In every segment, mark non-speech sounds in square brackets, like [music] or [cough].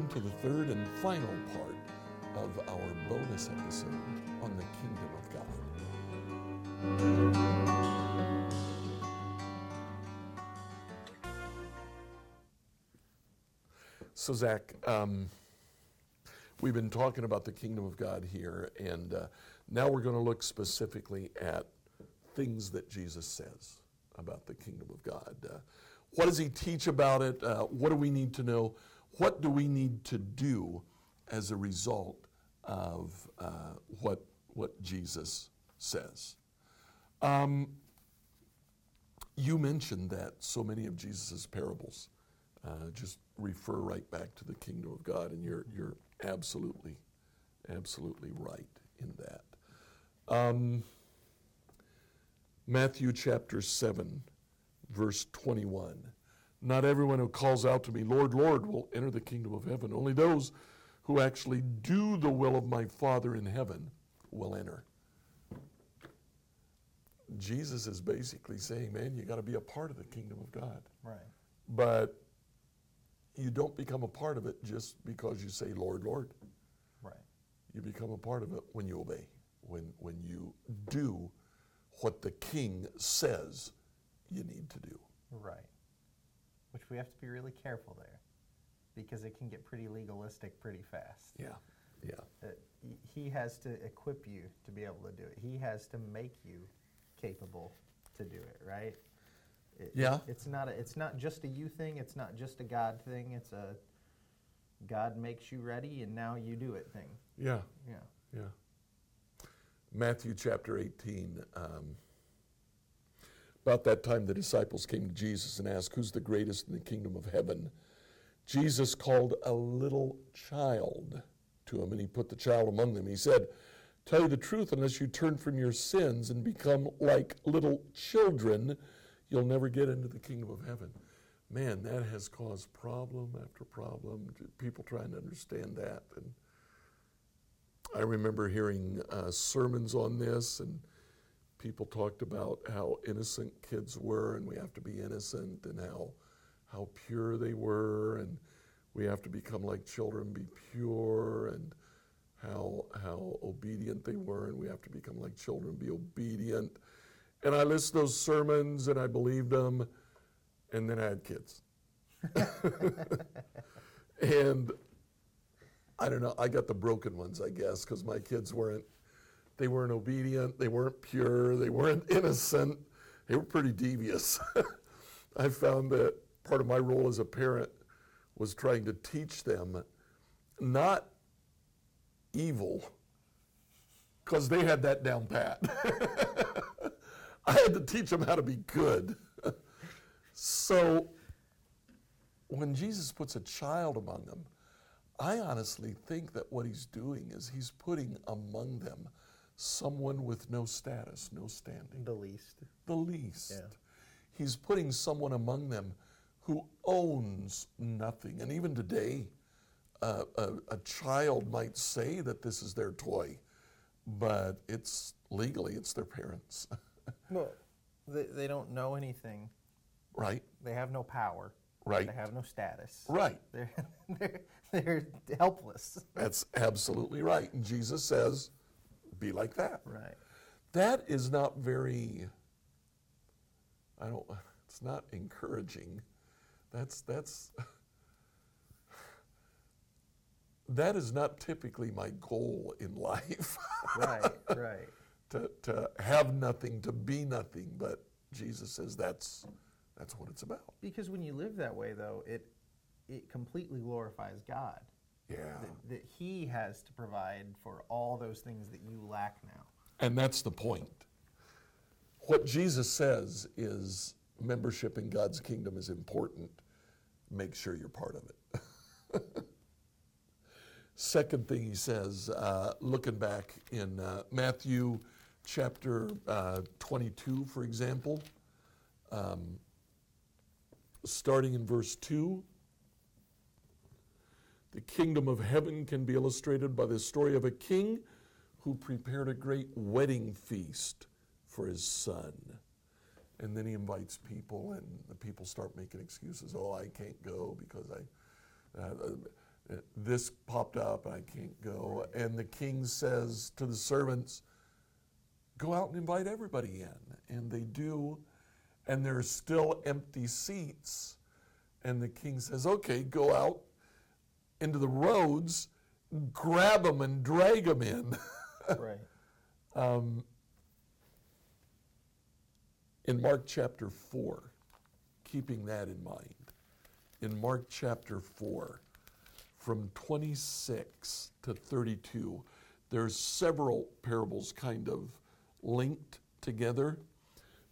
Welcome to the third and final part of our bonus episode on the Kingdom of God. So, Zach, um, we've been talking about the Kingdom of God here, and uh, now we're going to look specifically at things that Jesus says about the Kingdom of God. Uh, what does he teach about it? Uh, what do we need to know? What do we need to do as a result of uh, what, what Jesus says? Um, you mentioned that so many of Jesus' parables uh, just refer right back to the kingdom of God, and you're, you're absolutely, absolutely right in that. Um, Matthew chapter 7, verse 21. Not everyone who calls out to me, Lord, Lord, will enter the kingdom of heaven. Only those who actually do the will of my Father in heaven will enter. Jesus is basically saying, man, you got to be a part of the kingdom of God. Right. But you don't become a part of it just because you say, Lord, Lord. Right. You become a part of it when you obey, when, when you do what the king says you need to do. Right. Which we have to be really careful there because it can get pretty legalistic pretty fast. Yeah, yeah. Uh, he has to equip you to be able to do it. He has to make you capable to do it, right? It- Yeah. It's not a, it's not just a you thing, it's not just a God thing, it's a God makes you ready and now you do it thing. Yeah, Yeah. yeah. Matthew chapter 18. Um, about that time, the disciples came to Jesus and asked, Who's the greatest in the kingdom of heaven? Jesus called a little child to him, and he put the child among them. He said, Tell you the truth, unless you turn from your sins and become like little children, you'll never get into the kingdom of heaven. Man, that has caused problem after problem, people trying to understand that. And I remember hearing uh, sermons on this, and people talked about how innocent kids were, and we have to be innocent, and how how pure they were, and we have to become like children, be pure, and how how obedient they were, and we have to become like children, be obedient. And I listened to those sermons, and I believed them, and then I had kids, [laughs] and I don't know. I got the broken ones, I guess, because my kids weren't. They weren't obedient. They weren't pure. They weren't [laughs] innocent. They were pretty devious. [laughs] I found that part of my role as a parent was trying to teach them not evil, because they had that down pat. [laughs] I had to teach them how to be good. so when Jesus puts a child among them, I honestly think that what he's doing is he's putting among them someone with no status, no standing, The least. the least. Yeah. He's putting someone among them who owns nothing. And even today, uh, a, a child might say that this is their toy, but it's legally it's their parents, [laughs] Well, they, they don't know anything. right? They have no power. Right. They have no status. Right. They're, [laughs] they're, they're helpless. That's absolutely right. And Jesus says, "Be like that." Right. That is not very. I don't. It's not encouraging. That's that's. That is not typically my goal in life. Right. [laughs] right. to, to have nothing, to be nothing, but Jesus says that's that's what it's about. Because when you live that way, though, it it completely glorifies God. Yeah. That, that He has to provide for all those things that you lack now. And that's the point. What Jesus says is membership in God's kingdom is important. Make sure you're part of it. [laughs] Second thing he says, uh, looking back in uh, Matthew chapter uh, 22, for example, um, starting in verse 2, the kingdom of heaven can be illustrated by the story of a king who prepared a great wedding feast for his son. And then he invites people, and the people start making excuses. Oh, I can't go because I. Uh, uh, this popped up, I can't go. And the king says to the servants, Go out and invite everybody in. And they do, and there are still empty seats. And the king says, Okay, go out into the roads, grab them, and drag them in. [laughs] right. Um, in Mark chapter 4, keeping that in mind, in Mark chapter 4, from 26 to 32, there's several parables kind of linked together.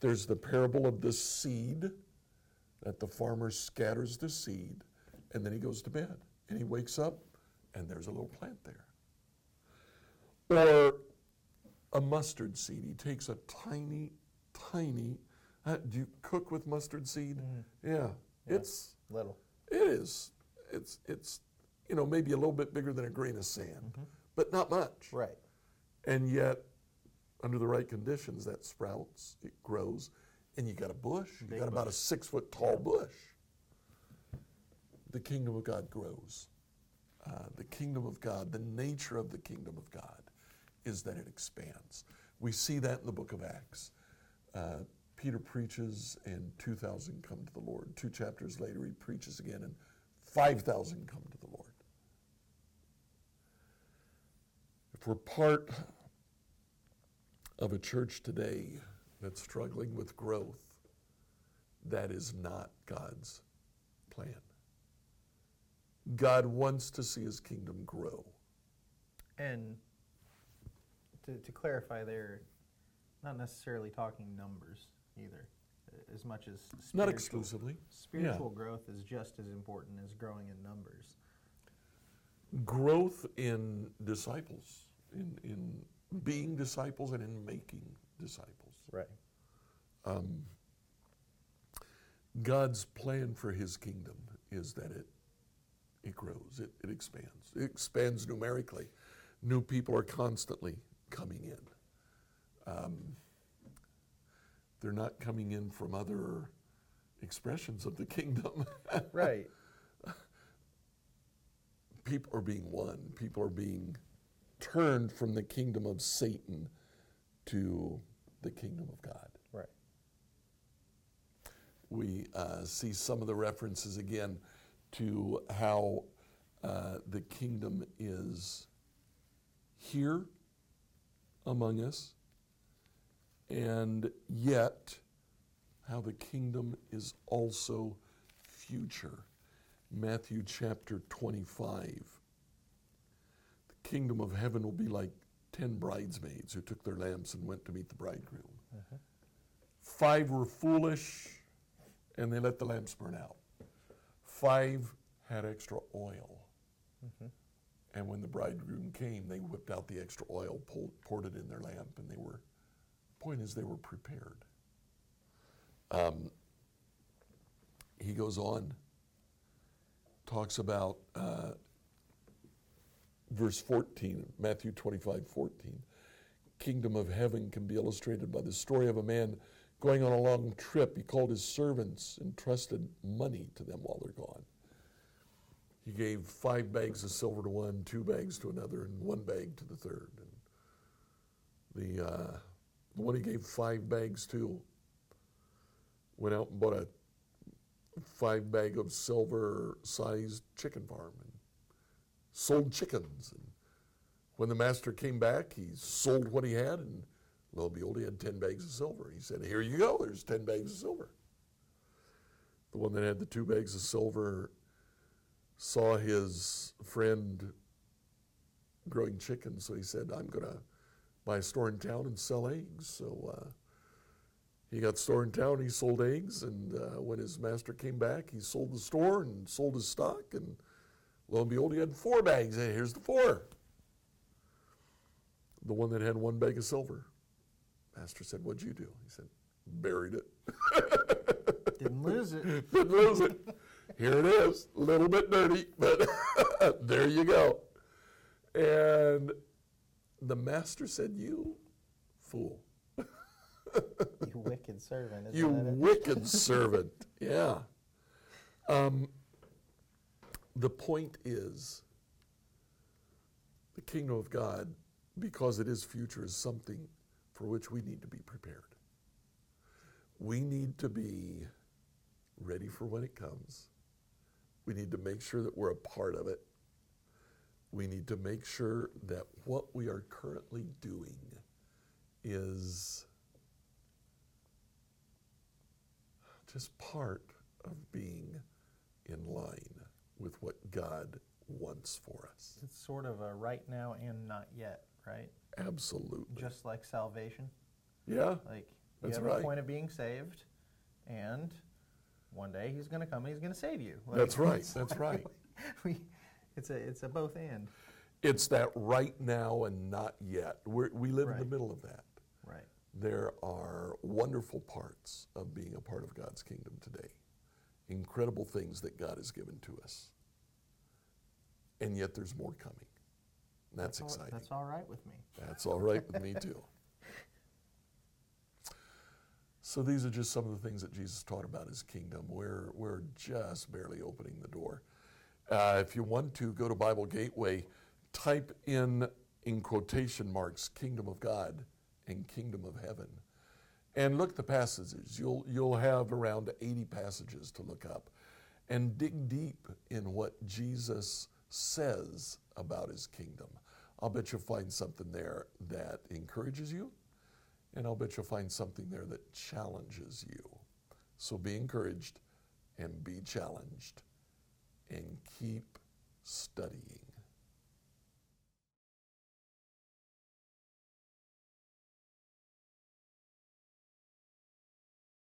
There's the parable of the seed, that the farmer scatters the seed, and then he goes to bed, and he wakes up, and there's a little plant there. Or a mustard seed. He takes a tiny, tiny. Uh, do you cook with mustard seed? Yeah, it's Little. it is. It's it's you know maybe a little bit bigger than a grain of sand, but not much. Right. And yet, under the right conditions, that sprouts, it grows, and you got a bush. You Big got about a six foot tall bush. The kingdom of God grows. Uh, the kingdom of God, the nature of the kingdom of God, is that it expands. We see that in the book of Acts. Uh, Peter preaches, and 2,000 come to the Lord. Two chapters later, he preaches again, and 5,000 come to the Lord. If we're part of a church today that's struggling with growth, that is not God's plan. God wants to see his kingdom grow. And to, to clarify there, not necessarily talking numbers either, as much as Not spiritual- exclusively. Spiritual growth is just as important as growing in numbers. Growth in disciples, in, in being disciples and in making disciples. Right. Um, God's plan for his kingdom is that it, it grows, it, it expands. It expands numerically. New people are constantly coming in. Um, they're not coming in from other expressions of the kingdom. [laughs] Right. people are being won. People are being turned from the kingdom of Satan to the kingdom of God. Right. we uh, see some of the references again to how uh, the kingdom is here among us, and yet how the kingdom is also future. Matthew chapter 25. The kingdom of heaven will be like ten bridesmaids who took their lamps and went to meet the bridegroom. Five were foolish and they let the lamps burn out. Five had extra oil. And when the bridegroom came, they whipped out the extra oil, pulled, poured it in their lamp, and they were, point is, they were prepared. Um, he goes on, talks about uh, verse 14, Matthew 25, 14. Kingdom of heaven can be illustrated by the story of a man going on a long trip. He called his servants and trusted money to them while they're gone. He gave five bags of silver to one, two bags to another, and one bag to the third. And the, uh, the one he gave five bags to went out and bought a five bag of silver sized chicken farm and sold chickens. And when the master came back, he sold what he had, and lo and behold, he had 10 bags of silver. He said, Here you go, there's 10 bags of silver. The one that had the two bags of silver saw his friend growing chickens, so he said, I'm going to buy a store in town and sell eggs. So uh, he got store in town, he sold eggs, and uh, when his master came back, he sold the store and sold his stock, and lo and behold, he had four bags. Hey, here's the four. The one that had one bag of silver. Master said, What'd you do? He said, Buried it. [laughs] Didn't lose it. [laughs] Didn't lose it. Here it is, a little bit dirty, but [laughs] there you go. And the master said, You fool. You wicked servant. Isn't You that it? wicked servant. Yeah. Um, the point is the kingdom of God, because it is future, is something for which we need to be prepared. We need to be ready for when it comes. We need to make sure that we're a part of it. We need to make sure that what we are currently doing is just part of being in line with what God wants for us. It's sort of a right now and not yet, right? Absolutely. Just like salvation. Yeah, Like you That's have right. a point of being saved, and one day He's going to come and He's going to save you. Like, that's right. That's right. [laughs] We, it's a it's a both and. It's that right now and not yet. We're, we live in the middle of that. Right. There are wonderful parts of being a part of God's kingdom today. Incredible things that God has given to us. And yet there's more coming. That's, all, exciting. That's all right with me. That's all right with me [laughs] too. So these are just some of the things that Jesus taught about his kingdom. We're, we're just barely opening the door. Uh, if you want to, go to Bible Gateway, type in, in quotation marks, kingdom of God and kingdom of heaven. And look at the passages. You'll, you'll have around 80 passages to look up. And dig deep in what Jesus says about his kingdom. I'll bet you'll find something there that encourages you, and I'll bet you'll find something there that challenges you. So be encouraged and be challenged and keep studying.